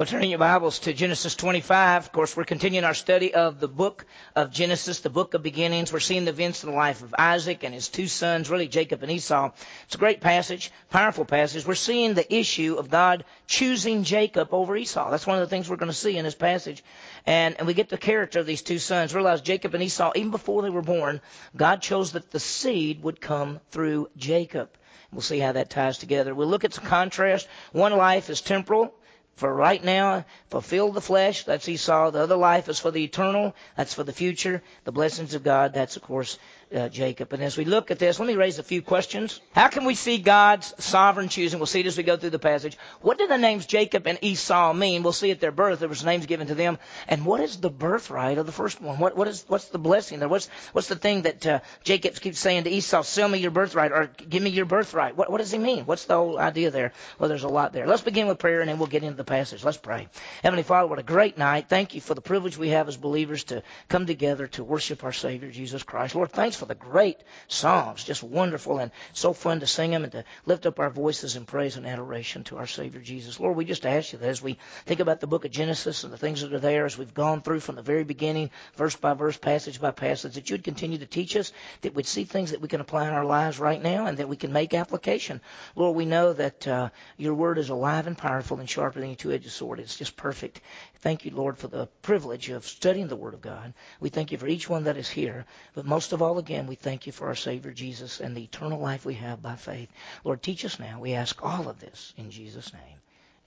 Well, turning your Bibles to Genesis 25. Of course, we're continuing our study of the book of Genesis, the book of beginnings. We're seeing the events in the life of Isaac and his two sons, really Jacob and Esau. It's a great passage, powerful passage. We're seeing the issue of God choosing Jacob over Esau. That's one of the things we're going to see in this passage. And, and we get the character of these two sons. Realize Jacob and Esau, even before they were born, God chose that the seed would come through Jacob. We'll see how that ties together. We'll look at some contrast. One life is temporal for right now, fulfill the flesh, that's Esau. The other life is for the eternal, that's for the future. The blessings of God, that's of course uh, Jacob. And as we look at this, let me raise a few questions. How can we see God's sovereign choosing? We'll see it as we go through the passage. What do the names Jacob and Esau mean? We'll see at their birth. There was names given to them. And what is the birthright of the first one? What, what is, what's the blessing there? What's, what's the thing that uh, Jacob keeps saying to Esau, sell me your birthright or give me your birthright? What, what does he mean? What's the whole idea there? Well, there's a lot there. Let's begin with prayer and then we'll get into the passage. Let's pray. Heavenly Father, what a great night. Thank you for the privilege we have as believers to come together to worship our Savior, Jesus Christ. Lord, thanks for the great Psalms, just wonderful and so fun to sing them and to lift up our voices in praise and adoration to our Savior Jesus. Lord, we just ask you that as we think about the book of Genesis and the things that are there, as we've gone through from the very beginning, verse by verse, passage by passage, that you'd continue to teach us, that we'd see things that we can apply in our lives right now and that we can make application. Lord, we know that uh, your word is alive and powerful and sharper than a two-edged sword. It's just perfect. Thank you, Lord, for the privilege of studying the Word of God. We thank you for each one that is here. But most of all, again, we thank you for our Savior Jesus and the eternal life we have by faith. Lord, teach us now. We ask all of this in Jesus' name.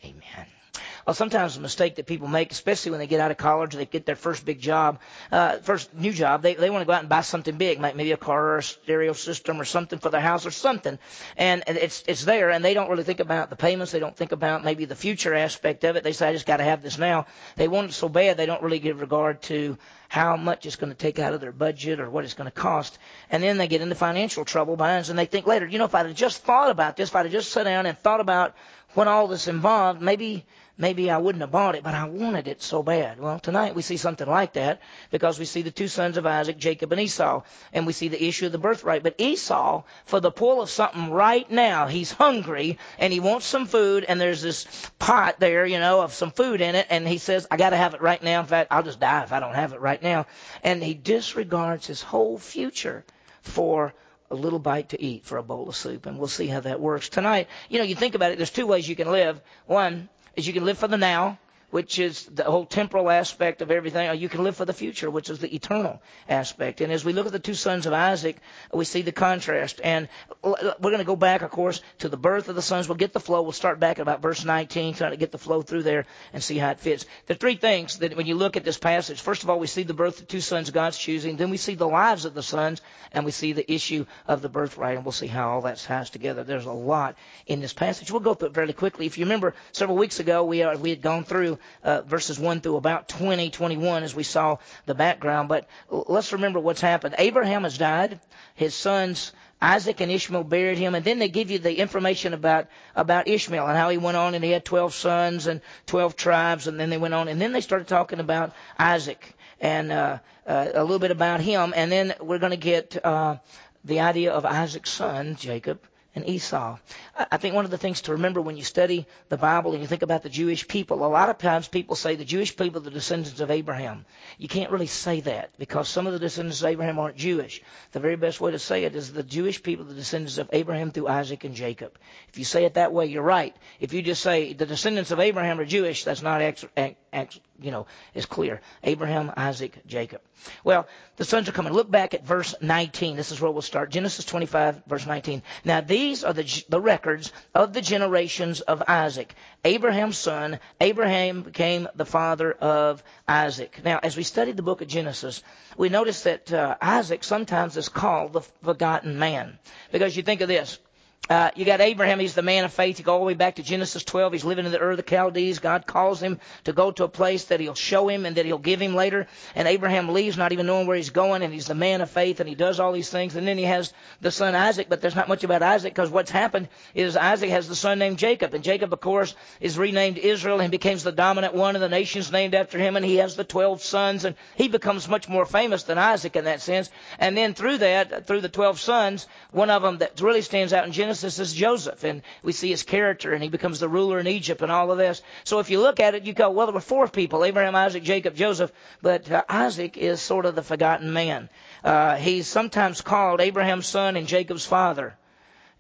Amen. Well, sometimes a mistake that people make, especially when they get out of college, they get their first big job, uh, first new job, they, they want to go out and buy something big, like maybe a car or a stereo system or something for their house or something. And it's, it's there and they don't really think about the payments. They don't think about maybe the future aspect of it. They say, I just got to have this now. They want it so bad they don't really give regard to how much it's going to take out of their budget or what it's going to cost. And then they get into financial trouble and they think later, you know, if I'd have just thought about this, if I'd have just sat down and thought about what all this involved, maybe maybe I wouldn't have bought it, but I wanted it so bad. Well, tonight we see something like that because we see the two sons of Isaac, Jacob and Esau, and we see the issue of the birthright. But Esau, for the pull of something right now, he's hungry and he wants some food, and there's this pot there, you know, of some food in it, and he says, I got to have it right now. In fact, I'll just die if I don't have it right now. And he disregards his whole future for a little bite to eat for a bowl of soup, and we'll see how that works. Tonight, you know, you think about it, there's two ways you can live. One, is you can live for the now, which is the whole temporal aspect of everything, or you can live for the future, which is the eternal aspect. And as we look at the two sons of Isaac, we see the contrast. And we're going to go back, of course, to the birth of the sons. We'll get the flow. We'll start back at about verse 19, trying to get the flow through there and see how it fits. There are three things that when you look at this passage, first of all, we see the birth of two sons God's choosing. Then we see the lives of the sons, and we see the issue of the birthright, and we'll see how all that ties together. There's a lot in this passage. We'll go through it fairly quickly. If you remember, several weeks ago, we, uh, we had gone through uh, verses 1 through about 20, 21 as we saw the background. But let's remember what's happened. Abraham has died. His sons Isaac and Ishmael buried him, and then they give you the information about about Ishmael and how he went on, and he had twelve sons and twelve tribes, and then they went on, and then they started talking about Isaac and uh, uh, a little bit about him, and then we're going to get uh, the idea of Isaac's son Jacob, and Esau. I think one of the things to remember when you study the Bible and you think about the Jewish people, a lot of times people say the Jewish people are the descendants of Abraham. You can't really say that because some of the descendants of Abraham aren't Jewish. The very best way to say it is the Jewish people are the descendants of Abraham through Isaac and Jacob. If you say it that way, you're right. If you just say the descendants of Abraham are Jewish, that's not you know, is clear. Abraham, Isaac, Jacob. Well, the sons are coming. Look back at verse 19. This is where we'll start. Genesis 25, verse 19. Now these are the, the records of the generations of Isaac. Abraham's son. Abraham became the father of Isaac. Now, as we studied the book of Genesis, we notice that uh, Isaac sometimes is called the forgotten man. Because you think of this. Uh, you got Abraham, he's the man of faith. You go all the way back to Genesis 12. He's living in the Ur of the Chaldees. God calls him to go to a place that he'll show him and that he'll give him later. And Abraham leaves, not even knowing where he's going, and he's the man of faith, and he does all these things. And then he has the son Isaac, but there's not much about Isaac because what's happened is Isaac has the son named Jacob. And Jacob, of course, is renamed Israel and becomes the dominant one, and the nation's named after him, and he has the 12 sons, and he becomes much more famous than Isaac in that sense. And then through that, through the 12 sons, one of them that really stands out in Genesis Genesis is Joseph, and we see his character, and he becomes the ruler in Egypt and all of this. So if you look at it, you go, well, there were four people Abraham, Isaac, Jacob, Joseph, but uh, Isaac is sort of the forgotten man. Uh, he's sometimes called Abraham's son and Jacob's father.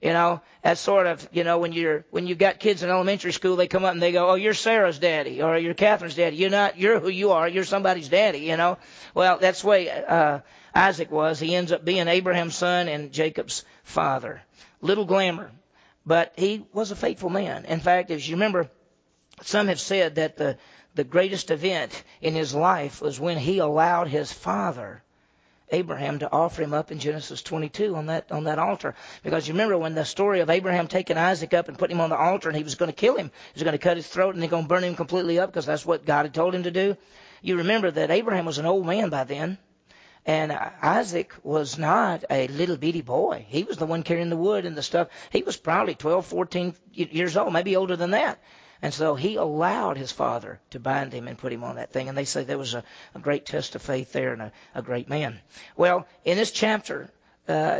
You know, that's sort of, you know, when you're, when you've got kids in elementary school, they come up and they go, oh, you're Sarah's daddy, or you're Catherine's daddy. You're not, you're who you are. You're somebody's daddy, you know. Well, that's the way, uh, Isaac was. He ends up being Abraham's son and Jacob's father. Little glamour. But he was a faithful man. In fact, as you remember, some have said that the, the greatest event in his life was when he allowed his father Abraham to offer him up in Genesis 22 on that on that altar. Because you remember when the story of Abraham taking Isaac up and putting him on the altar and he was going to kill him, he was going to cut his throat and he's going to burn him completely up because that's what God had told him to do. You remember that Abraham was an old man by then. And Isaac was not a little bitty boy. He was the one carrying the wood and the stuff. He was probably 12, 14 years old, maybe older than that. And so he allowed his father to bind him and put him on that thing. And they say there was a, a great test of faith there and a, a great man. Well, in this chapter, uh,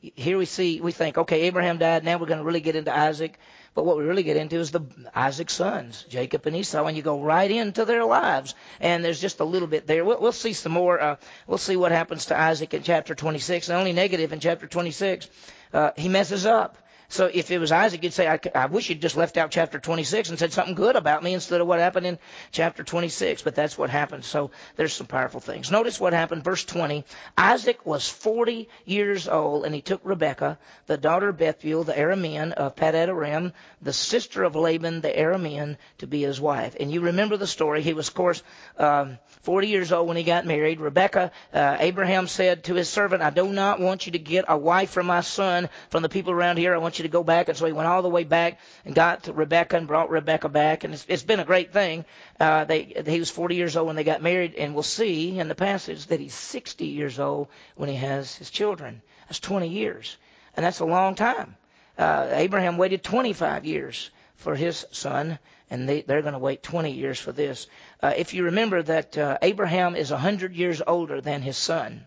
here we see, we think, okay, Abraham died. Now we're going to really get into Isaac. But what we really get into is the Isaac's sons, Jacob and Esau, and you go right into their lives. And there's just a little bit there. We'll, we'll see some more. Uh, we'll see what happens to Isaac in chapter 26. The only negative in chapter 26, uh, he messes up. So if it was Isaac, you'd say, I, I wish you'd just left out chapter 26 and said something good about me instead of what happened in chapter 26. But that's what happened. So there's some powerful things. Notice what happened. Verse 20. Isaac was 40 years old and he took Rebekah, the daughter of Bethuel, the Aramean of Padan Aram, the sister of Laban, the Aramean, to be his wife. And you remember the story. He was, of course, um, 40 years old when he got married. Rebekah, uh, Abraham said to his servant, I do not want you to get a wife for my son from the people around here. I want you to go back. And so he went all the way back and got Rebecca and brought Rebecca back. And it's, it's been a great thing. Uh, they, he was 40 years old when they got married. And we'll see in the passage that he's 60 years old when he has his children. That's 20 years. And that's a long time. Uh, Abraham waited 25 years for his son, and they, they're going to wait 20 years for this. Uh, if you remember that uh, Abraham is 100 years older than his son.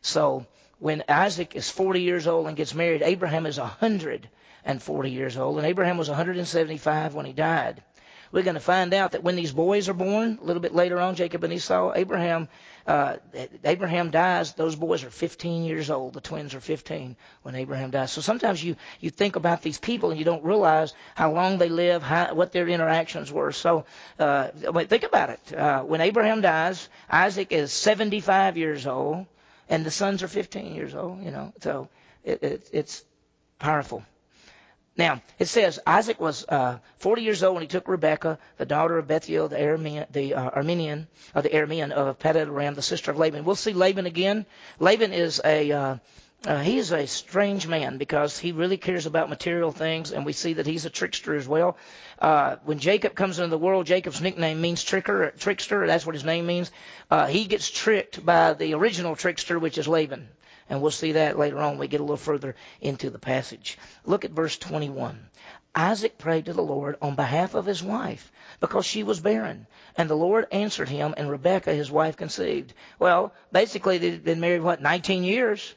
So when Isaac is 40 years old and gets married, Abraham is 140 years old, and Abraham was 175 when he died. We're going to find out that when these boys are born, a little bit later on, Jacob and Esau, Abraham, uh, Abraham dies. Those boys are 15 years old. The twins are 15 when Abraham dies. So sometimes you you think about these people and you don't realize how long they live, how, what their interactions were. So uh, think about it. Uh, when Abraham dies, Isaac is 75 years old and the sons are 15 years old. You know, so it, it, it's powerful. Now it says Isaac was uh, 40 years old when he took Rebekah, the daughter of Bethuel, the Aramean, the uh, Armenian, or the Aramean of Padan Aram, the sister of Laban. We'll see Laban again. Laban is a uh, uh, he's a strange man because he really cares about material things, and we see that he's a trickster as well. Uh, when Jacob comes into the world, Jacob's nickname means tricker, trickster. That's what his name means. Uh, he gets tricked by the original trickster, which is Laban. And we'll see that later on when we get a little further into the passage. Look at verse 21. Isaac prayed to the Lord on behalf of his wife because she was barren. And the Lord answered him, and Rebekah, his wife, conceived. Well, basically, they'd been married, what, 19 years?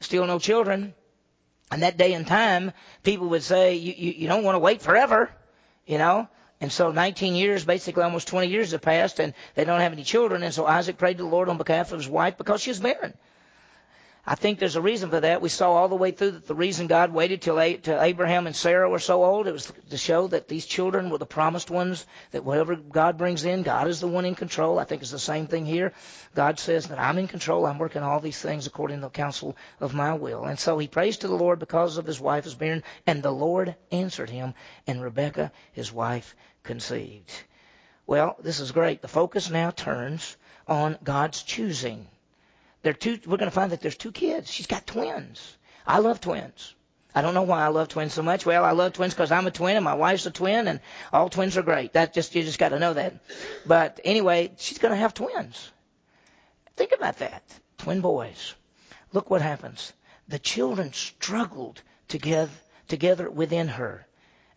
Still no children. And that day and time, people would say, you, you, you don't want to wait forever, you know. And so 19 years, basically almost 20 years have passed, and they don't have any children. And so Isaac prayed to the Lord on behalf of his wife because she was barren. I think there's a reason for that. We saw all the way through that the reason God waited till Abraham and Sarah were so old, it was to show that these children were the promised ones, that whatever God brings in, God is the one in control. I think it's the same thing here. God says that I'm in control. I'm working all these things according to the counsel of my will. And so he prays to the Lord because of his wife is barren, and the Lord answered him, and Rebekah, his wife, conceived. Well, this is great. The focus now turns on God's choosing. There two, we're going to find that there's two kids. She's got twins. I love twins. I don't know why I love twins so much. Well, I love twins because I'm a twin and my wife's a twin, and all twins are great. That just you just got to know that. But anyway, she's going to have twins. Think about that. Twin boys. Look what happens. The children struggled together together within her.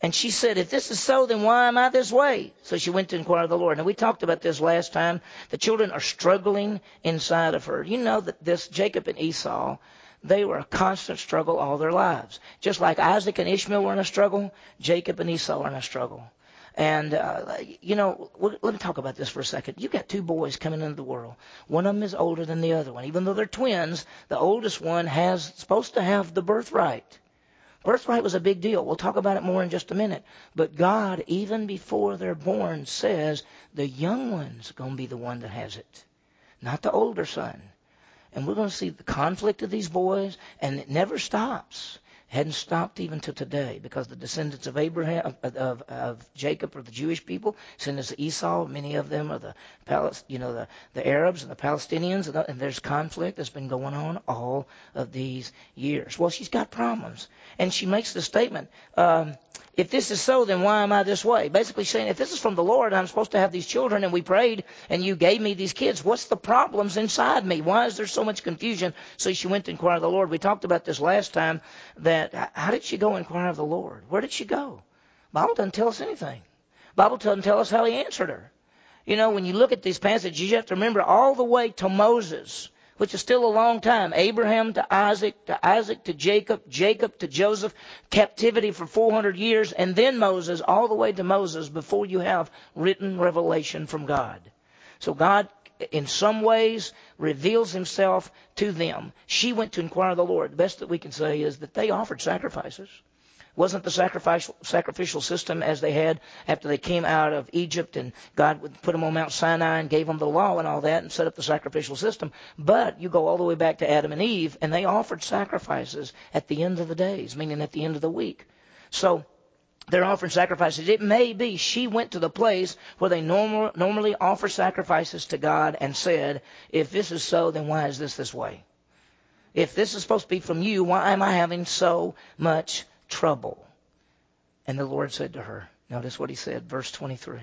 And she said, If this is so, then why am I this way? So she went to inquire of the Lord. Now, we talked about this last time. The children are struggling inside of her. You know that this Jacob and Esau, they were a constant struggle all their lives. Just like Isaac and Ishmael were in a struggle, Jacob and Esau were in a struggle. And, uh, you know, let me talk about this for a second. You've got two boys coming into the world. One of them is older than the other one. Even though they're twins, the oldest one has supposed to have the birthright. Birthright was a big deal. We'll talk about it more in just a minute. But God, even before they're born, says the young one's going to be the one that has it, not the older son. And we're going to see the conflict of these boys, and it never stops hadn't stopped even to today because the descendants of Abraham of, of, of Jacob are the Jewish people, descendants of Esau, many of them are the you know the, the Arabs and the Palestinians, and, the, and there's conflict that's been going on all of these years. Well, she's got problems, and she makes the statement. Um, if this is so, then why am I this way? Basically saying, if this is from the Lord, I'm supposed to have these children, and we prayed, and you gave me these kids. What's the problems inside me? Why is there so much confusion? So she went to inquire of the Lord. We talked about this last time. That how did she go inquire of the Lord? Where did she go? Bible doesn't tell us anything. Bible doesn't tell us how He answered her. You know, when you look at these passages, you have to remember all the way to Moses which is still a long time. Abraham to Isaac, to Isaac to Jacob, Jacob to Joseph, captivity for 400 years, and then Moses, all the way to Moses before you have written revelation from God. So God, in some ways, reveals himself to them. She went to inquire of the Lord. The best that we can say is that they offered sacrifices wasn't the sacrificial, sacrificial system as they had after they came out of Egypt and God would put them on Mount Sinai and gave them the law and all that and set up the sacrificial system. But you go all the way back to Adam and Eve and they offered sacrifices at the end of the days, meaning at the end of the week. So they're offering sacrifices. It may be she went to the place where they normal, normally offer sacrifices to God and said, if this is so, then why is this this way? If this is supposed to be from you, why am I having so much trouble. And the Lord said to her, notice what he said, verse 23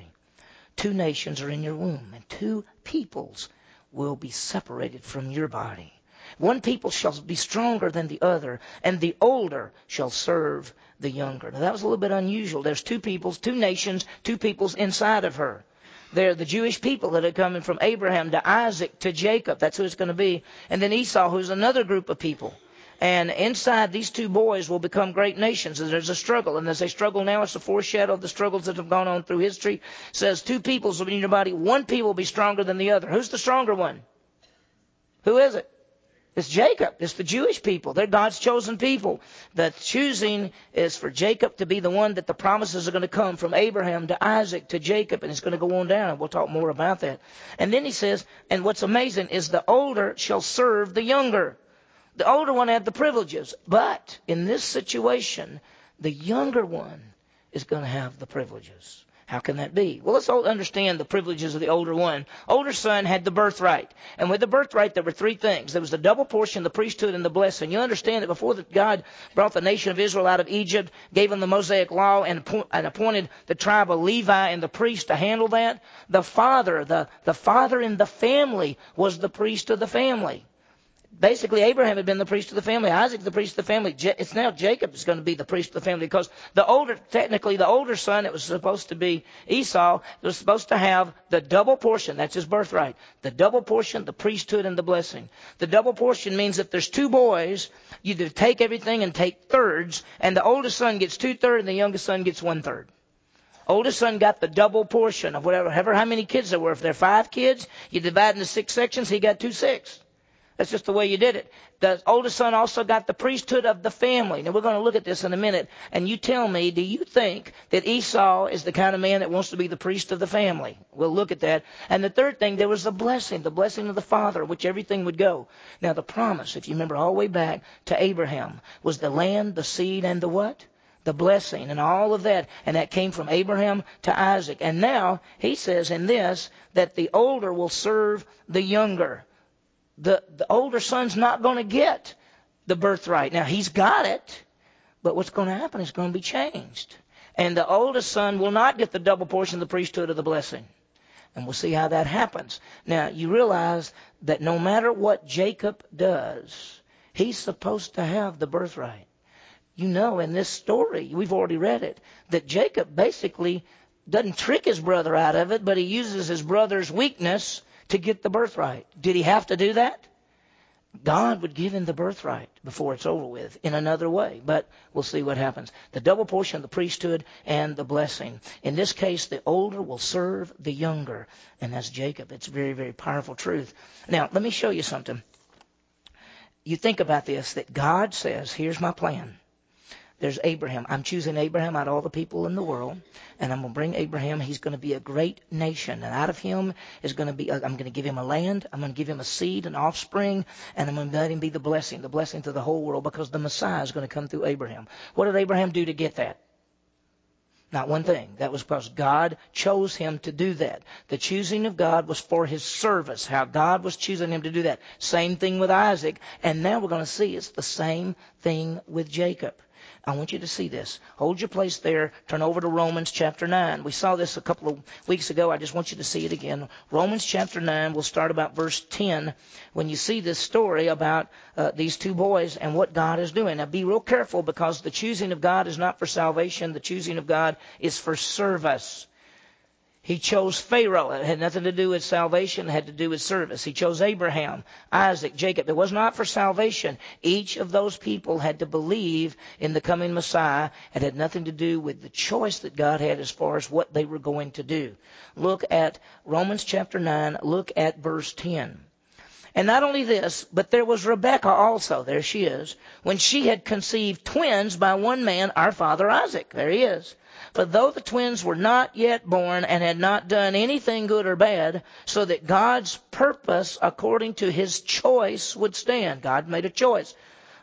Two nations are in your womb, and two peoples will be separated from your body. One people shall be stronger than the other, and the older shall serve the younger. Now that was a little bit unusual. There's two peoples, two nations, two peoples inside of her. They're the Jewish people that are coming from Abraham to Isaac to Jacob. That's who it's going to be. And then Esau, who's another group of people. And inside these two boys will become great nations. And there's a struggle. And as they struggle now, it's a foreshadow of the struggles that have gone on through history. It says two peoples will be in your body. One people will be stronger than the other. Who's the stronger one? Who is it? It's Jacob. It's the Jewish people. They're God's chosen people. The choosing is for Jacob to be the one that the promises are going to come from Abraham to Isaac to Jacob, and it's going to go on down. We'll talk more about that. And then he says, and what's amazing is the older shall serve the younger. The older one had the privileges, but in this situation, the younger one is going to have the privileges. How can that be? Well, let's all understand the privileges of the older one. Older son had the birthright. And with the birthright, there were three things. There was the double portion, the priesthood, and the blessing. You understand that before God brought the nation of Israel out of Egypt, gave them the Mosaic law, and appointed the tribe of Levi and the priest to handle that, the father, the, the father in the family was the priest of the family basically Abraham had been the priest of the family, Isaac the priest of the family. It's now Jacob is going to be the priest of the family because the older, technically the older son, it was supposed to be Esau, was supposed to have the double portion. That's his birthright. The double portion, the priesthood, and the blessing. The double portion means if there's two boys, you take everything and take thirds, and the oldest son gets two thirds, and the youngest son gets one third. Oldest son got the double portion of whatever, however how many kids there were. If there are five kids, you divide into six sections, he got two sixths. That's just the way you did it. The oldest son also got the priesthood of the family. Now we're going to look at this in a minute. And you tell me, do you think that Esau is the kind of man that wants to be the priest of the family? We'll look at that. And the third thing, there was the blessing, the blessing of the father, which everything would go. Now the promise, if you remember all the way back to Abraham, was the land, the seed, and the what? the blessing and all of that. And that came from Abraham to Isaac. And now he says in this that the older will serve the younger the, the older son's not going to get the birthright. Now, he's got it, but what's going to happen is going to be changed. And the oldest son will not get the double portion of the priesthood of the blessing. And we'll see how that happens. Now, you realize that no matter what Jacob does, he's supposed to have the birthright. You know, in this story, we've already read it, that Jacob basically doesn't trick his brother out of it, but he uses his brother's weakness to get the birthright. Did he have to do that? God would give him the birthright before it's over with in another way, but we'll see what happens. The double portion of the priesthood and the blessing. In this case, the older will serve the younger, and that's Jacob. It's very, very powerful truth. Now, let me show you something. You think about this that God says, Here's my plan there's Abraham. I'm choosing Abraham out of all the people in the world, and I'm going to bring Abraham. He's going to be a great nation, and out of him is going to be. I'm going to give him a land. I'm going to give him a seed, an offspring, and I'm going to let him be the blessing, the blessing to the whole world, because the Messiah is going to come through Abraham. What did Abraham do to get that? Not one thing. That was because God chose him to do that. The choosing of God was for his service, how God was choosing him to do that. Same thing with Isaac. And now we're going to see it's the same thing with Jacob. I want you to see this. Hold your place there. Turn over to Romans chapter 9. We saw this a couple of weeks ago. I just want you to see it again. Romans chapter 9, we'll start about verse 10 when you see this story about uh, these two boys and what God is doing. Now be real careful because the choosing of God is not for salvation. The choosing of God is for service. He chose Pharaoh. It had nothing to do with salvation. It had to do with service. He chose Abraham, Isaac, Jacob. It was not for salvation. Each of those people had to believe in the coming Messiah. It had nothing to do with the choice that God had as far as what they were going to do. Look at Romans chapter 9. Look at verse 10. And not only this, but there was Rebekah also. There she is. When she had conceived twins by one man, our father Isaac. There he is. But though the twins were not yet born and had not done anything good or bad, so that God's purpose according to his choice would stand. God made a choice.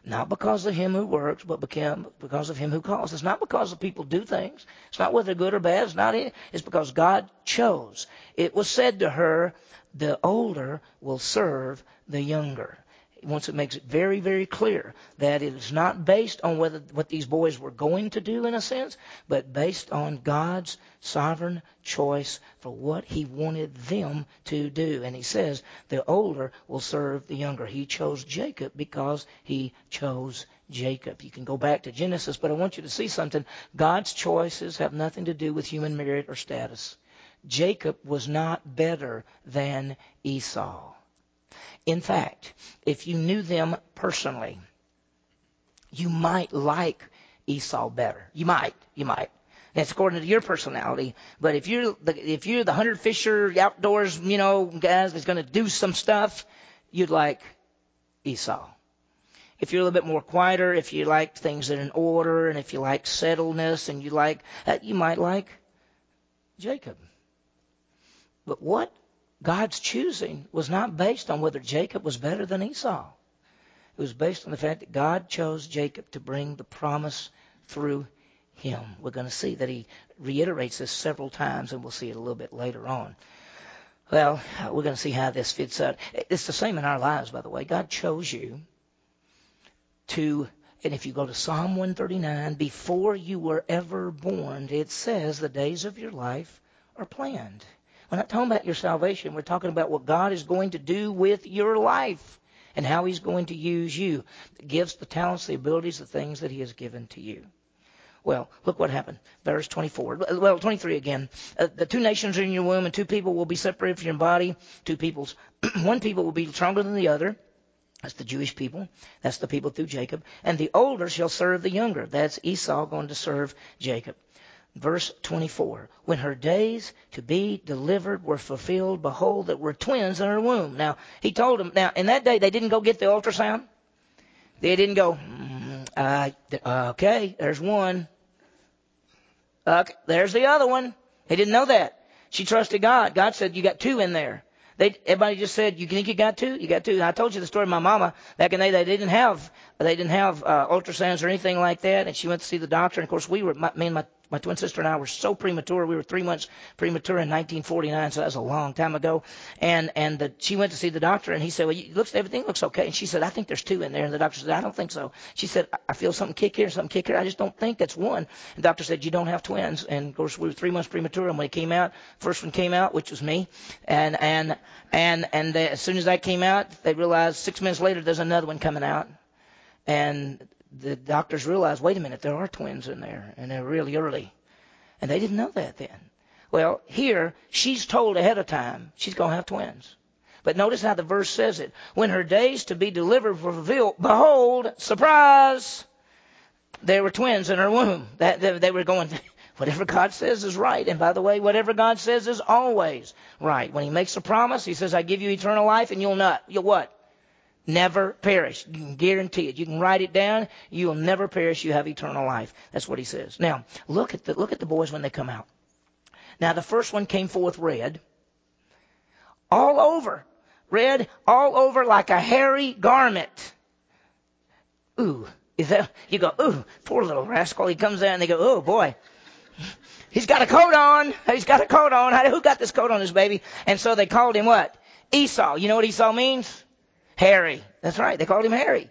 Not because of him who works, but because of him who calls. It's not because the people do things. It's not whether good or bad. It's not. It's because God chose. It was said to her, "The older will serve the younger." once it makes it very, very clear that it is not based on whether what these boys were going to do in a sense, but based on God's sovereign choice for what He wanted them to do. And He says the older will serve the younger. He chose Jacob because He chose Jacob. You can go back to Genesis, but I want you to see something. God's choices have nothing to do with human merit or status. Jacob was not better than Esau. In fact, if you knew them personally, you might like Esau better. You might. You might. That's according to your personality. But if you're the, if you're the hunter fisher outdoors, you know, guys that's going to do some stuff, you'd like Esau. If you're a little bit more quieter, if you like things in order, and if you like settledness, and you like, uh, you might like Jacob. But what God's choosing was not based on whether Jacob was better than Esau. It was based on the fact that God chose Jacob to bring the promise through him. We're going to see that he reiterates this several times, and we'll see it a little bit later on. Well, we're going to see how this fits out. It's the same in our lives, by the way. God chose you to, and if you go to Psalm 139, before you were ever born, it says the days of your life are planned. We're not talking about your salvation. We're talking about what God is going to do with your life and how He's going to use you. The gifts, the talents, the abilities, the things that He has given to you. Well, look what happened. Verse 24. Well, 23 again. Uh, the two nations are in your womb, and two people will be separated from your body. Two peoples. One people will be stronger than the other. That's the Jewish people. That's the people through Jacob. And the older shall serve the younger. That's Esau going to serve Jacob. Verse 24. When her days to be delivered were fulfilled, behold, there were twins in her womb. Now, he told them, now, in that day, they didn't go get the ultrasound. They didn't go, mm, uh, okay, there's one. Okay, there's the other one. They didn't know that. She trusted God. God said, you got two in there. They, everybody just said, "You think you got two? You got two. And I told you the story of my mama back in the day. They didn't have they didn't have uh, ultrasounds or anything like that, and she went to see the doctor. And of course, we were my, me and my my twin sister and I were so premature. We were three months premature in 1949, so that was a long time ago. And and the, she went to see the doctor, and he said, "Well, you, looks everything looks okay." And she said, "I think there's two in there." And the doctor said, "I don't think so." She said, "I feel something kick here, something kick here. I just don't think that's one." And the doctor said, "You don't have twins." And of course, we were three months premature. And when it came out, first one came out, which was me, and and and and as soon as that came out, they realized six minutes later there's another one coming out, and the doctors realized, wait a minute, there are twins in there, and they're really early. And they didn't know that then. Well, here, she's told ahead of time she's going to have twins. But notice how the verse says it. When her days to be delivered were fulfilled, behold, surprise, there were twins in her womb. That they were going. Whatever God says is right. And by the way, whatever God says is always right. When He makes a promise, He says, I give you eternal life and you'll not, you'll what? Never perish. You can guarantee it. You can write it down. You'll never perish. You have eternal life. That's what He says. Now, look at the, look at the boys when they come out. Now, the first one came forth red. All over. Red all over like a hairy garment. Ooh. Is that, you go, ooh, poor little rascal. He comes out and they go, oh boy. He's got a coat on. He's got a coat on. Who got this coat on his baby? And so they called him what? Esau. You know what Esau means? Harry. That's right. They called him Harry.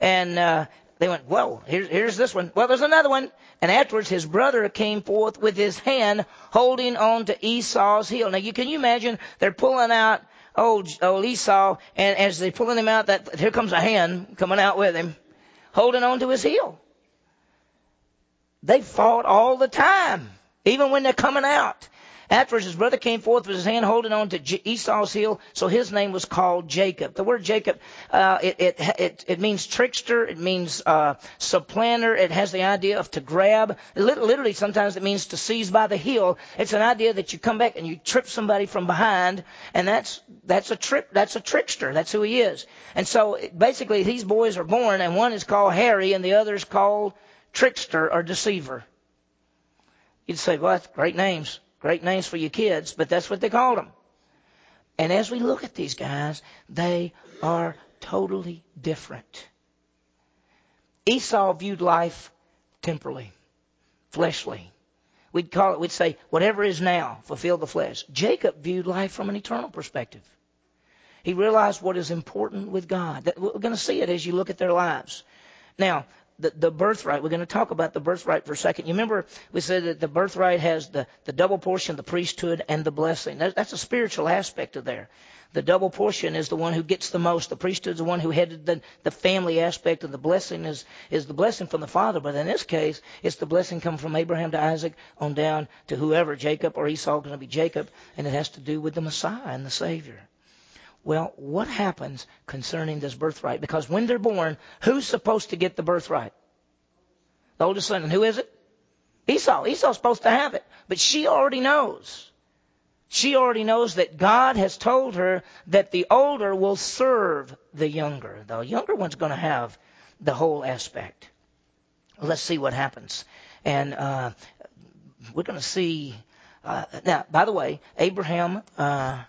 And uh, they went, whoa, here's, here's this one. Well, there's another one. And afterwards, his brother came forth with his hand holding on to Esau's heel. Now, you can you imagine they're pulling out old, old Esau, and as they're pulling him out, that here comes a hand coming out with him, holding on to his heel. They fought all the time, even when they're coming out. Afterwards, his brother came forth with his hand holding on to Esau's heel, so his name was called Jacob. The word Jacob, uh, it, it, it, it, means trickster, it means uh, supplanter, it has the idea of to grab. Literally, sometimes it means to seize by the heel. It's an idea that you come back and you trip somebody from behind, and that's that's a trip. That's a trickster. That's who he is. And so, basically, these boys are born, and one is called Harry, and the other is called trickster or deceiver. You'd say, well, that's great names. Great names for your kids, but that's what they called them. And as we look at these guys, they are totally different. Esau viewed life temporally, fleshly. We'd call it, we'd say, whatever is now, fulfill the flesh. Jacob viewed life from an eternal perspective. He realized what is important with God. We're going to see it as you look at their lives. Now, the, the birthright. We're going to talk about the birthright for a second. You remember we said that the birthright has the, the double portion, the priesthood, and the blessing. That, that's a spiritual aspect of there. The double portion is the one who gets the most. The priesthood is the one who headed the, the family aspect, and the blessing is, is the blessing from the father. But in this case, it's the blessing coming from Abraham to Isaac on down to whoever, Jacob or Esau, going to be Jacob, and it has to do with the Messiah and the Savior. Well, what happens concerning this birthright? Because when they're born, who's supposed to get the birthright? The oldest son. And who is it? Esau. Esau's supposed to have it. But she already knows. She already knows that God has told her that the older will serve the younger. The younger one's going to have the whole aspect. Let's see what happens. And uh, we're going to see. Uh, now, by the way, Abraham uh,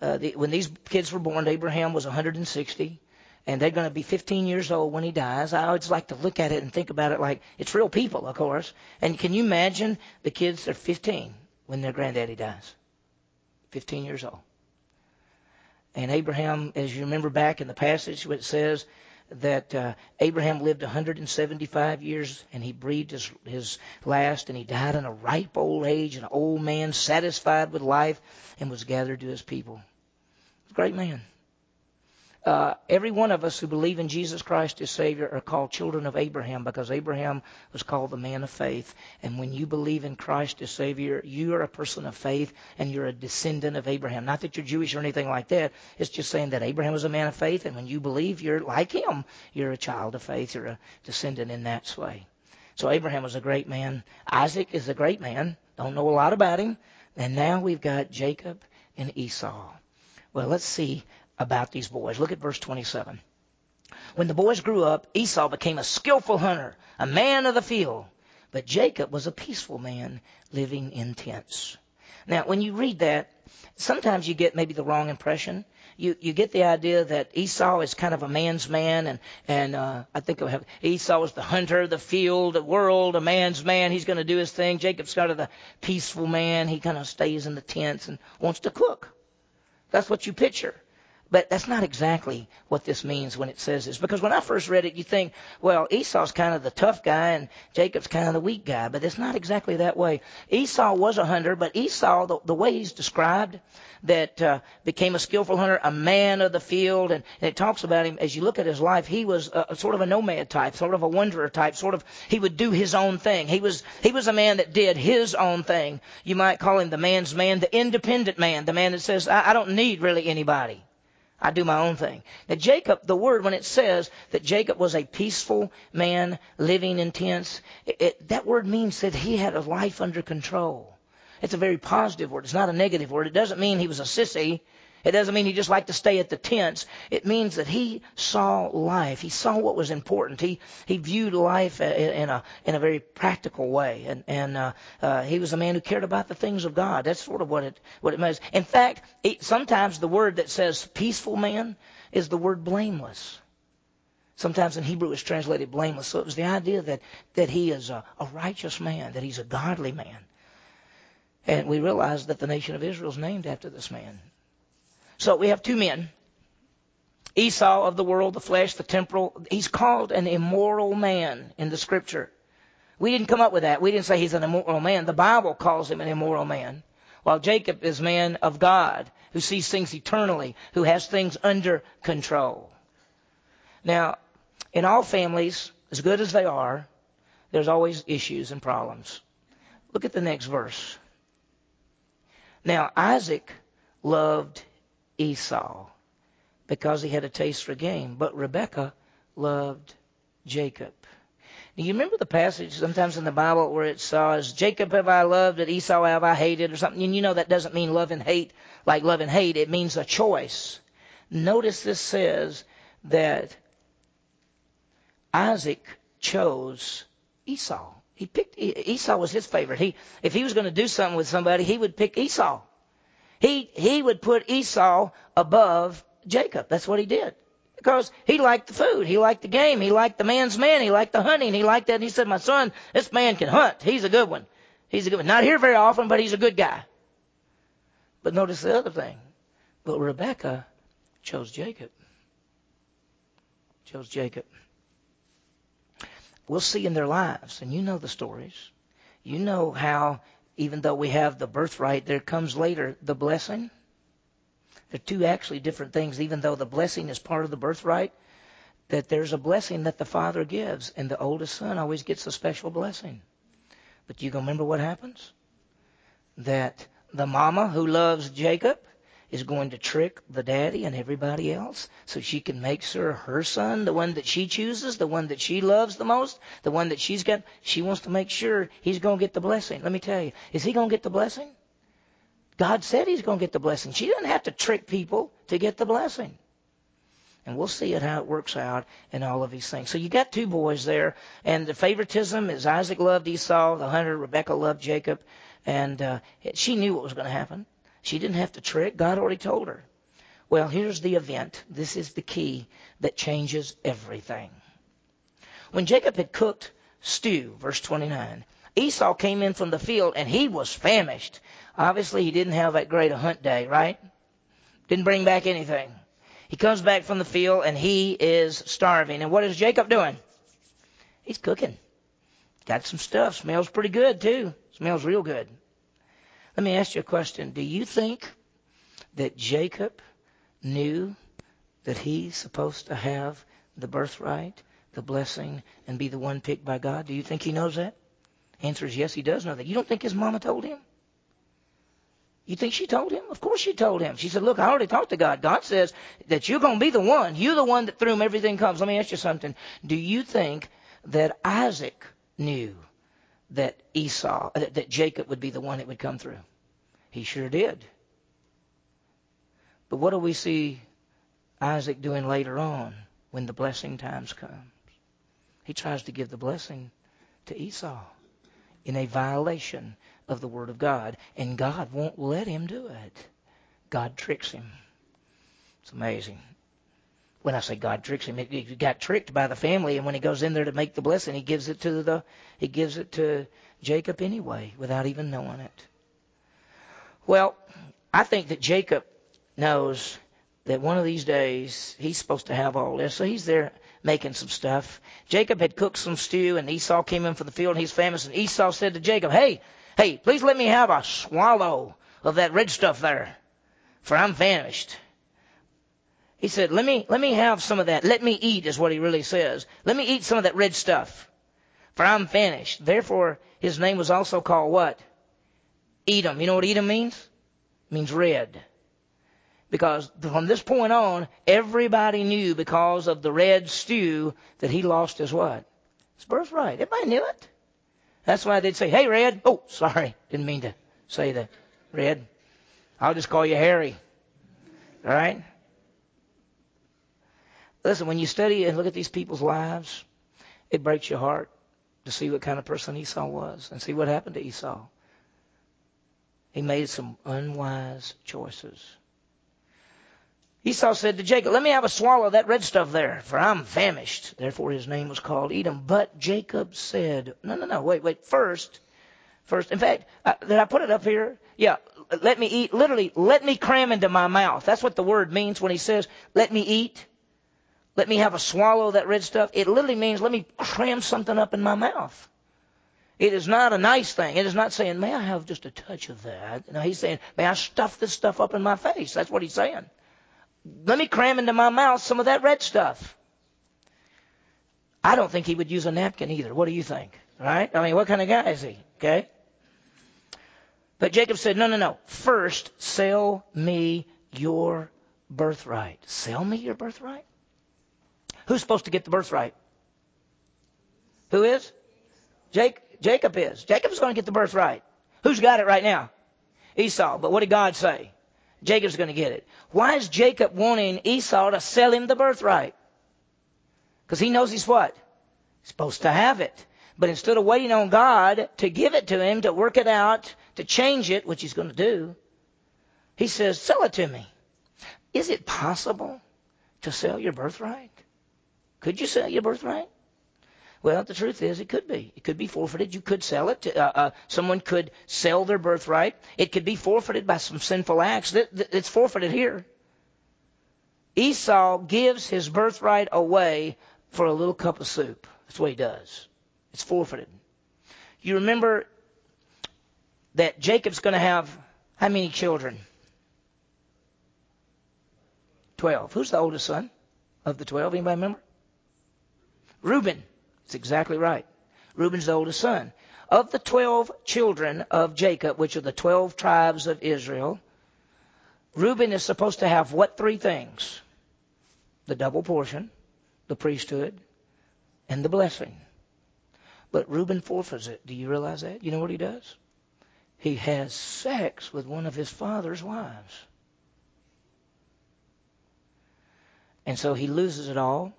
uh, the, when these kids were born, Abraham was 160, and they're going to be 15 years old when he dies. I always like to look at it and think about it like it's real people, of course. And can you imagine the kids are 15 when their granddaddy dies? 15 years old. And Abraham, as you remember back in the passage, it says that uh, Abraham lived 175 years and he breathed his, his last and he died in a ripe old age, an old man satisfied with life and was gathered to his people great man. Uh, every one of us who believe in Jesus Christ as Savior are called children of Abraham because Abraham was called the man of faith. And when you believe in Christ as Savior, you are a person of faith and you're a descendant of Abraham. Not that you're Jewish or anything like that. It's just saying that Abraham was a man of faith, and when you believe, you're like him. You're a child of faith. You're a descendant in that way. So Abraham was a great man. Isaac is a great man. Don't know a lot about him. And now we've got Jacob and Esau. Well, let's see about these boys. Look at verse 27. When the boys grew up, Esau became a skillful hunter, a man of the field. But Jacob was a peaceful man living in tents. Now, when you read that, sometimes you get maybe the wrong impression. You you get the idea that Esau is kind of a man's man, and and uh, I think have Esau is the hunter, the field, the world, a man's man. He's going to do his thing. Jacob's kind of the peaceful man. He kind of stays in the tents and wants to cook. That's what you picture. But that's not exactly what this means when it says this. Because when I first read it, you think, well, Esau's kind of the tough guy and Jacob's kind of the weak guy. But it's not exactly that way. Esau was a hunter, but Esau, the, the way he's described, that uh, became a skillful hunter, a man of the field, and, and it talks about him as you look at his life. He was a, a sort of a nomad type, sort of a wanderer type, sort of he would do his own thing. He was he was a man that did his own thing. You might call him the man's man, the independent man, the man that says, I, I don't need really anybody. I do my own thing. Now Jacob, the word, when it says that Jacob was a peaceful man living in tents, it, it, that word means that he had a life under control. It's a very positive word. It's not a negative word. It doesn't mean he was a sissy. It doesn't mean he just liked to stay at the tents. It means that he saw life. He saw what was important. He he viewed life in a in a very practical way, and and uh, uh, he was a man who cared about the things of God. That's sort of what it what it means. In fact, it, sometimes the word that says peaceful man is the word blameless. Sometimes in Hebrew it's translated blameless. So it was the idea that that he is a, a righteous man, that he's a godly man. And we realize that the nation of Israel is named after this man. So we have two men. Esau of the world, the flesh, the temporal. He's called an immoral man in the scripture. We didn't come up with that. We didn't say he's an immoral man. The Bible calls him an immoral man. While Jacob is man of God, who sees things eternally, who has things under control. Now, in all families, as good as they are, there's always issues and problems. Look at the next verse. Now, Isaac loved Esau because he had a taste for game, but Rebekah loved Jacob. Do you remember the passage sometimes in the Bible where it says, Jacob have I loved, and Esau have I hated, or something? And you know that doesn't mean love and hate like love and hate. It means a choice. Notice this says that Isaac chose Esau. He picked Esau was his favorite. He if he was going to do something with somebody, he would pick Esau. He, he would put Esau above Jacob. That's what he did. Because he liked the food. He liked the game. He liked the man's man. He liked the hunting. He liked that. And he said, my son, this man can hunt. He's a good one. He's a good one. Not here very often, but he's a good guy. But notice the other thing. But Rebecca chose Jacob. Chose Jacob. We'll see in their lives, and you know the stories. You know how even though we have the birthright, there comes later the blessing. They're two actually different things, even though the blessing is part of the birthright, that there's a blessing that the father gives, and the oldest son always gets a special blessing. But you gonna remember what happens? That the mama who loves Jacob is going to trick the daddy and everybody else so she can make sure her son, the one that she chooses, the one that she loves the most, the one that she's got, she wants to make sure he's going to get the blessing. Let me tell you, is he going to get the blessing? God said he's going to get the blessing. She doesn't have to trick people to get the blessing. And we'll see it how it works out in all of these things. So you got two boys there, and the favoritism is Isaac loved Esau, the hunter. Rebecca loved Jacob, and uh, she knew what was going to happen. She didn't have to trick. God already told her. Well, here's the event. This is the key that changes everything. When Jacob had cooked stew, verse 29, Esau came in from the field and he was famished. Obviously, he didn't have that great a hunt day, right? Didn't bring back anything. He comes back from the field and he is starving. And what is Jacob doing? He's cooking. Got some stuff. Smells pretty good, too. Smells real good. Let me ask you a question. Do you think that Jacob knew that he's supposed to have the birthright, the blessing, and be the one picked by God? Do you think he knows that? Answer is yes, he does know that. You don't think his mama told him? You think she told him? Of course she told him. She said, Look, I already talked to God. God says that you're going to be the one. You're the one that through whom everything comes. Let me ask you something. Do you think that Isaac knew that Esau, uh, that Jacob would be the one that would come through. He sure did. But what do we see Isaac doing later on when the blessing times comes? He tries to give the blessing to Esau in a violation of the Word of God, and God won't let him do it. God tricks him. It's amazing. When I say God tricks him, he got tricked by the family, and when he goes in there to make the blessing, he gives it to the he gives it to Jacob anyway, without even knowing it. Well, I think that Jacob knows that one of these days he's supposed to have all this. So he's there making some stuff. Jacob had cooked some stew, and Esau came in from the field, and he's famous. And Esau said to Jacob, Hey, hey, please let me have a swallow of that red stuff there, for I'm famished. He said, let me, let me have some of that. Let me eat is what he really says. Let me eat some of that red stuff. For I'm famished. Therefore, his name was also called what? Edom. You know what Edom means? It means red. Because from this point on, everybody knew because of the red stew that he lost his what? His birthright. Everybody knew it. That's why they'd say, hey, Red. Oh, sorry. Didn't mean to say that. Red. I'll just call you Harry. All right? Listen, when you study and look at these people's lives, it breaks your heart to see what kind of person Esau was and see what happened to Esau. He made some unwise choices. Esau said to Jacob, Let me have a swallow of that red stuff there, for I'm famished. Therefore his name was called Edom. But Jacob said, No, no, no, wait, wait. First, first, in fact, uh, did I put it up here? Yeah, let me eat. Literally, let me cram into my mouth. That's what the word means when he says, Let me eat. Let me have a swallow of that red stuff. It literally means let me cram something up in my mouth. It is not a nice thing. It is not saying, may I have just a touch of that? No, he's saying, may I stuff this stuff up in my face? That's what he's saying. Let me cram into my mouth some of that red stuff. I don't think he would use a napkin either. What do you think? Right? I mean, what kind of guy is he? Okay? But Jacob said, no, no, no. First, sell me your birthright. Sell me your birthright? Who's supposed to get the birthright? Who is? Jake, Jacob is. Jacob's going to get the birthright. Who's got it right now? Esau. But what did God say? Jacob's going to get it. Why is Jacob wanting Esau to sell him the birthright? Because he knows he's what? He's supposed to have it. But instead of waiting on God to give it to him, to work it out, to change it, which he's going to do, he says, sell it to me. Is it possible to sell your birthright? Could you sell your birthright? Well, the truth is, it could be. It could be forfeited. You could sell it. Uh, uh, someone could sell their birthright. It could be forfeited by some sinful acts. It's forfeited here. Esau gives his birthright away for a little cup of soup. That's what he does. It's forfeited. You remember that Jacob's going to have how many children? Twelve. Who's the oldest son of the twelve? Anybody remember? Reuben. It's exactly right. Reuben's the oldest son. Of the 12 children of Jacob, which are the 12 tribes of Israel, Reuben is supposed to have what three things? The double portion, the priesthood, and the blessing. But Reuben forfeits it. Do you realize that? You know what he does? He has sex with one of his father's wives. And so he loses it all.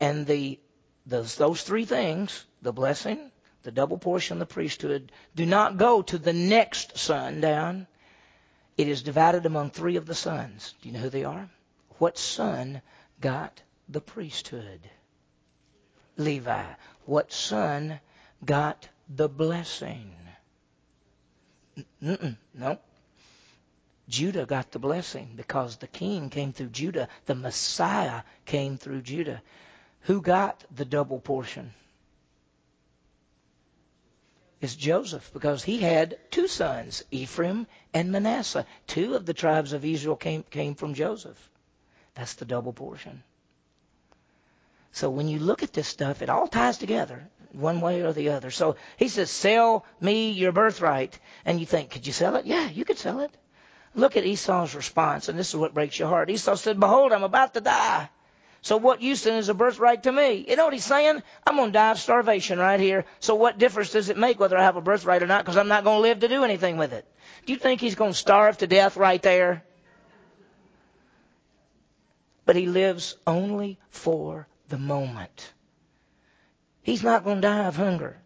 And the those, those three things, the blessing, the double portion, the priesthood, do not go to the next son down. It is divided among three of the sons. Do you know who they are? What son got the priesthood? Levi. What son got the blessing? Mm-mm, no. Judah got the blessing because the king came through Judah. The Messiah came through Judah. Who got the double portion? It's Joseph because he had two sons, Ephraim and Manasseh. Two of the tribes of Israel came, came from Joseph. That's the double portion. So when you look at this stuff, it all ties together one way or the other. So he says, Sell me your birthright. And you think, Could you sell it? Yeah, you could sell it. Look at Esau's response, and this is what breaks your heart. Esau said, Behold, I'm about to die. So what then is a birthright to me? You know what he's saying? I'm going to die of starvation right here. So what difference does it make whether I have a birthright or not? Because I'm not going to live to do anything with it. Do you think he's going to starve to death right there? But he lives only for the moment. He's not going to die of hunger.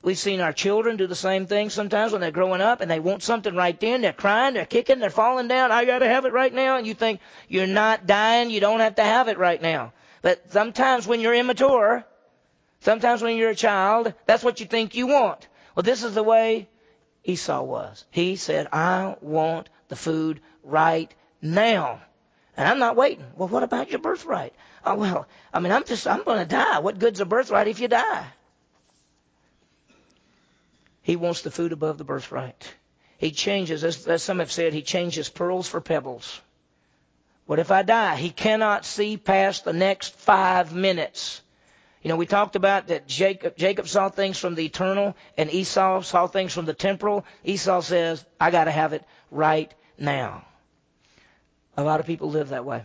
We've seen our children do the same thing sometimes when they're growing up and they want something right then. They're crying, they're kicking, they're falling down. I got to have it right now. And you think you're not dying, you don't have to have it right now. But sometimes when you're immature, sometimes when you're a child, that's what you think you want. Well, this is the way Esau was. He said, I want the food right now. And I'm not waiting. Well, what about your birthright? Oh, well, I mean, I'm just, I'm going to die. What good's a birthright if you die? He wants the food above the birthright. He changes, as, as some have said, he changes pearls for pebbles. What if I die? He cannot see past the next five minutes. You know, we talked about that Jacob, Jacob saw things from the eternal and Esau saw things from the temporal. Esau says, I got to have it right now. A lot of people live that way.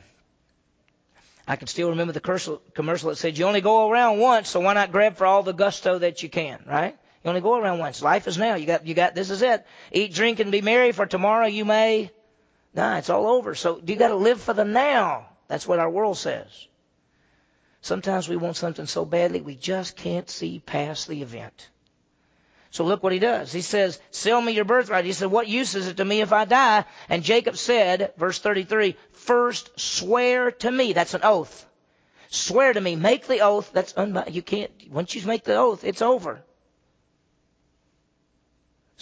I can still remember the commercial that said, you only go around once, so why not grab for all the gusto that you can, right? You only go around once. Life is now. You got, you got, this is it. Eat, drink, and be merry, for tomorrow you may. Nah, it's all over. So you got to live for the now. That's what our world says. Sometimes we want something so badly we just can't see past the event. So look what he does. He says, sell me your birthright. He said, what use is it to me if I die? And Jacob said, verse 33, first swear to me. That's an oath. Swear to me. Make the oath. That's unbound. You can't, once you make the oath, it's over.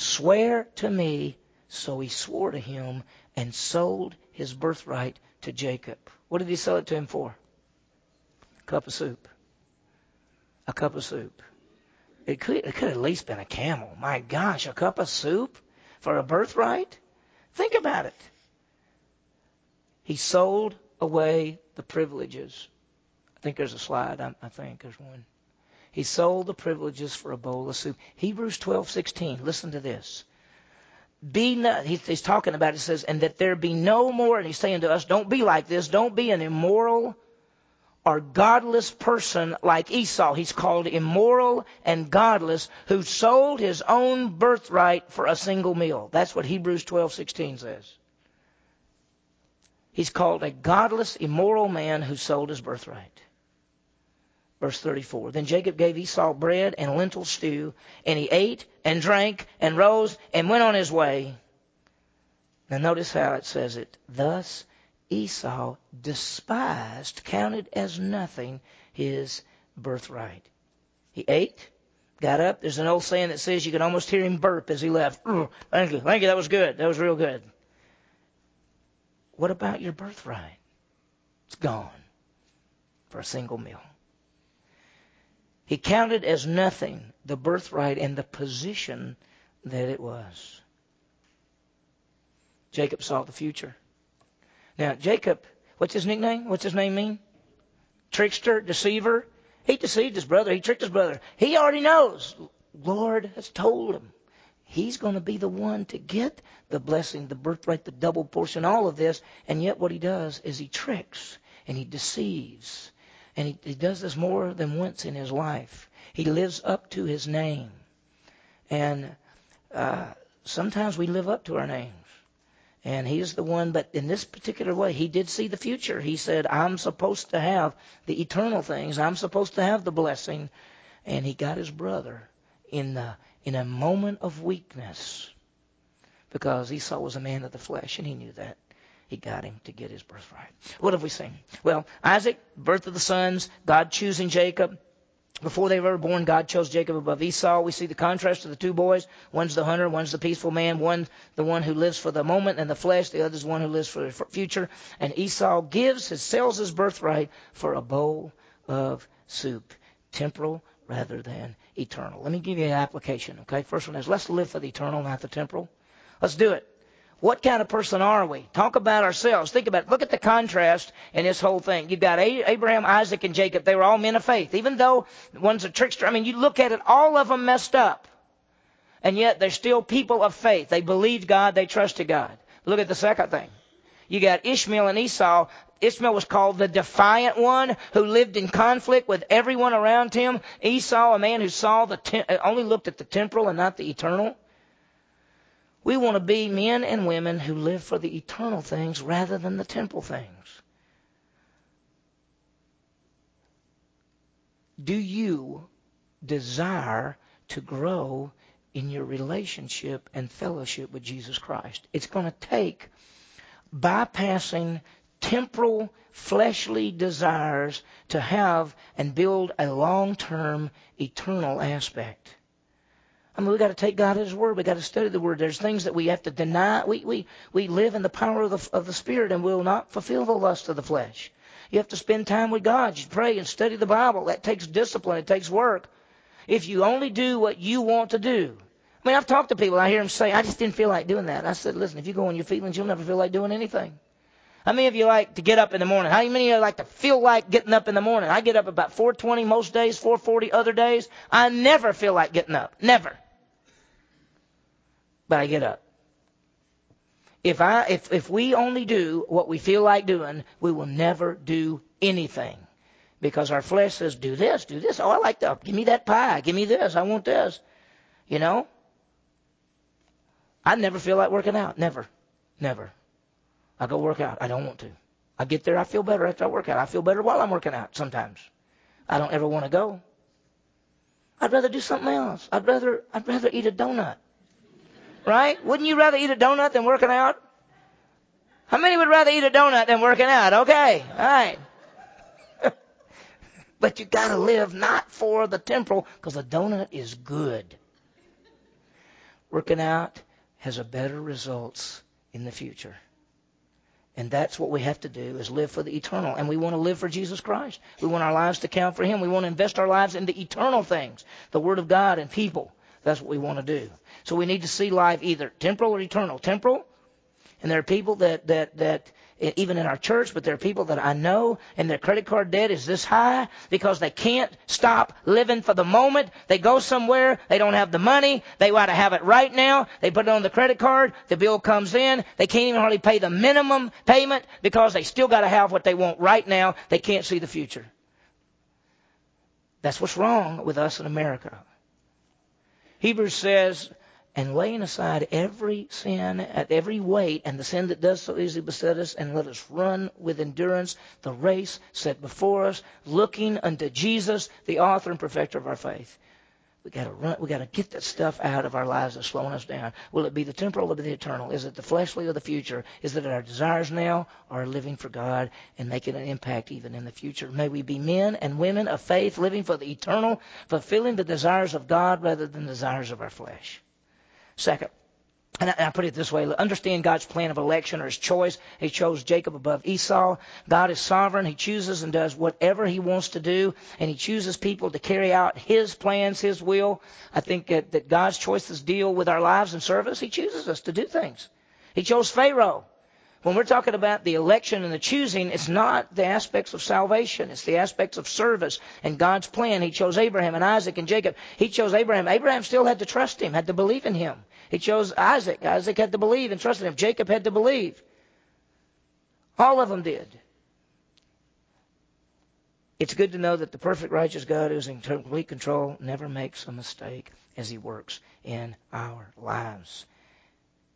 Swear to me. So he swore to him and sold his birthright to Jacob. What did he sell it to him for? A cup of soup. A cup of soup. It could, it could at least been a camel. My gosh, a cup of soup for a birthright? Think about it. He sold away the privileges. I think there's a slide. I, I think there's one. He sold the privileges for a bowl of soup. Hebrews 12:16. Listen to this. Be not, he's talking about it says, and that there be no more, and he's saying to us, don't be like this, don't be an immoral or godless person like Esau. He's called immoral and godless who sold his own birthright for a single meal. That's what Hebrews 12:16 says. He's called a godless, immoral man who sold his birthright. Verse 34. Then Jacob gave Esau bread and lentil stew, and he ate and drank and rose and went on his way. Now notice how it says it. Thus Esau despised, counted as nothing, his birthright. He ate, got up. There's an old saying that says you can almost hear him burp as he left. thank you, thank you, that was good. That was real good. What about your birthright? It's gone for a single meal. He counted as nothing the birthright and the position that it was. Jacob saw the future. Now, Jacob, what's his nickname? What's his name mean? Trickster, deceiver. He deceived his brother. He tricked his brother. He already knows. Lord has told him. He's going to be the one to get the blessing, the birthright, the double portion, all of this. And yet what he does is he tricks and he deceives. And he, he does this more than once in his life. He lives up to his name. And uh, sometimes we live up to our names. And he's the one, but in this particular way, he did see the future. He said, I'm supposed to have the eternal things. I'm supposed to have the blessing. And he got his brother in, the, in a moment of weakness because Esau was a man of the flesh, and he knew that. He got him to get his birthright. What have we seen? Well, Isaac, birth of the sons, God choosing Jacob, before they were born, God chose Jacob above Esau. We see the contrast of the two boys. One's the hunter, one's the peaceful man, one the one who lives for the moment and the flesh, the other's one who lives for the future. And Esau gives his sells his birthright for a bowl of soup, temporal rather than eternal. Let me give you an application, okay? First one is let's live for the eternal, not the temporal. Let's do it. What kind of person are we? Talk about ourselves. Think about it. Look at the contrast in this whole thing. You've got Abraham, Isaac, and Jacob. They were all men of faith. Even though one's a trickster, I mean, you look at it, all of them messed up. And yet they're still people of faith. They believed God. They trusted God. Look at the second thing. You got Ishmael and Esau. Ishmael was called the defiant one who lived in conflict with everyone around him. Esau, a man who saw the only looked at the temporal and not the eternal. We want to be men and women who live for the eternal things rather than the temporal things. Do you desire to grow in your relationship and fellowship with Jesus Christ? It's going to take bypassing temporal fleshly desires to have and build a long term eternal aspect. I mean, we got to take God at His word. We got to study the word. There's things that we have to deny. We we we live in the power of the of the Spirit, and will not fulfill the lust of the flesh. You have to spend time with God. You pray and study the Bible. That takes discipline. It takes work. If you only do what you want to do. I mean, I've talked to people. I hear them say, "I just didn't feel like doing that." I said, "Listen, if you go on your feelings, you'll never feel like doing anything." How many of you like to get up in the morning? How many of you like to feel like getting up in the morning? I get up about 4:20 most days, 4:40 other days. I never feel like getting up. Never. But I get up. If I if if we only do what we feel like doing, we will never do anything. Because our flesh says, do this, do this. Oh, I like that. Give me that pie. Give me this. I want this. You know? I never feel like working out. Never. Never. I go work out. I don't want to. I get there, I feel better after I work out. I feel better while I'm working out sometimes. I don't ever want to go. I'd rather do something else. I'd rather I'd rather eat a donut. Right? Wouldn't you rather eat a donut than working out? How many would rather eat a donut than working out? Okay. All right. but you got to live not for the temporal because a donut is good. Working out has a better results in the future. And that's what we have to do is live for the eternal. And we want to live for Jesus Christ. We want our lives to count for Him. We want to invest our lives in the eternal things, the Word of God and people. That's what we want to do. So we need to see life either temporal or eternal. Temporal, and there are people that, that, that even in our church, but there are people that I know and their credit card debt is this high because they can't stop living for the moment. They go somewhere, they don't have the money, they want to have it right now, they put it on the credit card, the bill comes in, they can't even hardly pay the minimum payment because they still got to have what they want right now. They can't see the future. That's what's wrong with us in America. Hebrews says and laying aside every sin, every weight, and the sin that does so easily beset us, and let us run with endurance the race set before us, looking unto Jesus, the author and perfecter of our faith. We got to run. We got to get that stuff out of our lives that's slowing us down. Will it be the temporal or the eternal? Is it the fleshly or the future? Is it our desires now or living for God and making an impact even in the future? May we be men and women of faith, living for the eternal, fulfilling the desires of God rather than the desires of our flesh. Second, and I, put it this way understand God's plan of election or his choice. He chose Jacob above Esau. God is sovereign. He chooses and does whatever he wants to do, and he chooses people to carry out his plans, his will. I think that, that God's choices deal with our lives and service. He chooses us to do things. He chose Pharaoh. When we're talking about the election and the choosing, it's not the aspects of salvation. It's the aspects of service and God's plan. He chose Abraham and Isaac and Jacob. He chose Abraham. Abraham still had to trust him, had to believe in him. He chose Isaac. Isaac had to believe and trust in him. Jacob had to believe. All of them did. It's good to know that the perfect righteous God who's in complete control never makes a mistake as he works in our lives.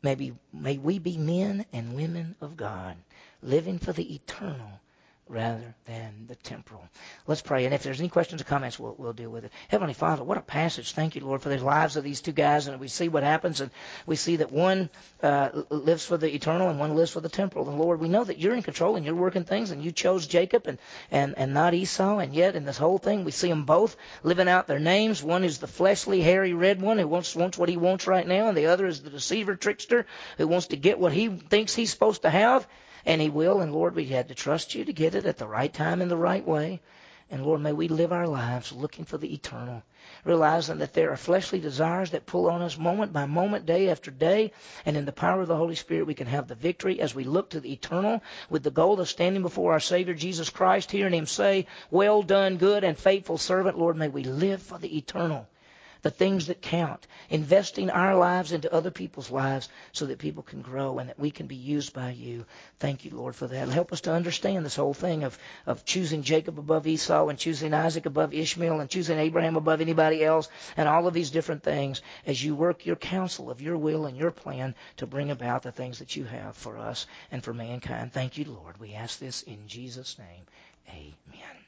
Maybe, may we be men and women of God, living for the eternal rather than the temporal. Let's pray. And if there's any questions or comments, we'll, we'll deal with it. Heavenly Father, what a passage. Thank you, Lord, for the lives of these two guys. And we see what happens. And we see that one uh, lives for the eternal and one lives for the temporal. And Lord, we know that you're in control and you're working things. And you chose Jacob and, and, and not Esau. And yet, in this whole thing, we see them both living out their names. One is the fleshly, hairy, red one who wants, wants what he wants right now. And the other is the deceiver, trickster who wants to get what he thinks he's supposed to have. And He will. And Lord, we had to trust you to get it at the right time in the right way. And Lord, may we live our lives looking for the eternal, realizing that there are fleshly desires that pull on us moment by moment, day after day. And in the power of the Holy Spirit, we can have the victory as we look to the eternal with the goal of standing before our Savior Jesus Christ, hearing Him say, Well done, good and faithful servant. Lord, may we live for the eternal the things that count, investing our lives into other people's lives so that people can grow and that we can be used by you. Thank you, Lord, for that. And help us to understand this whole thing of, of choosing Jacob above Esau and choosing Isaac above Ishmael and choosing Abraham above anybody else and all of these different things as you work your counsel of your will and your plan to bring about the things that you have for us and for mankind. Thank you, Lord. We ask this in Jesus' name. Amen.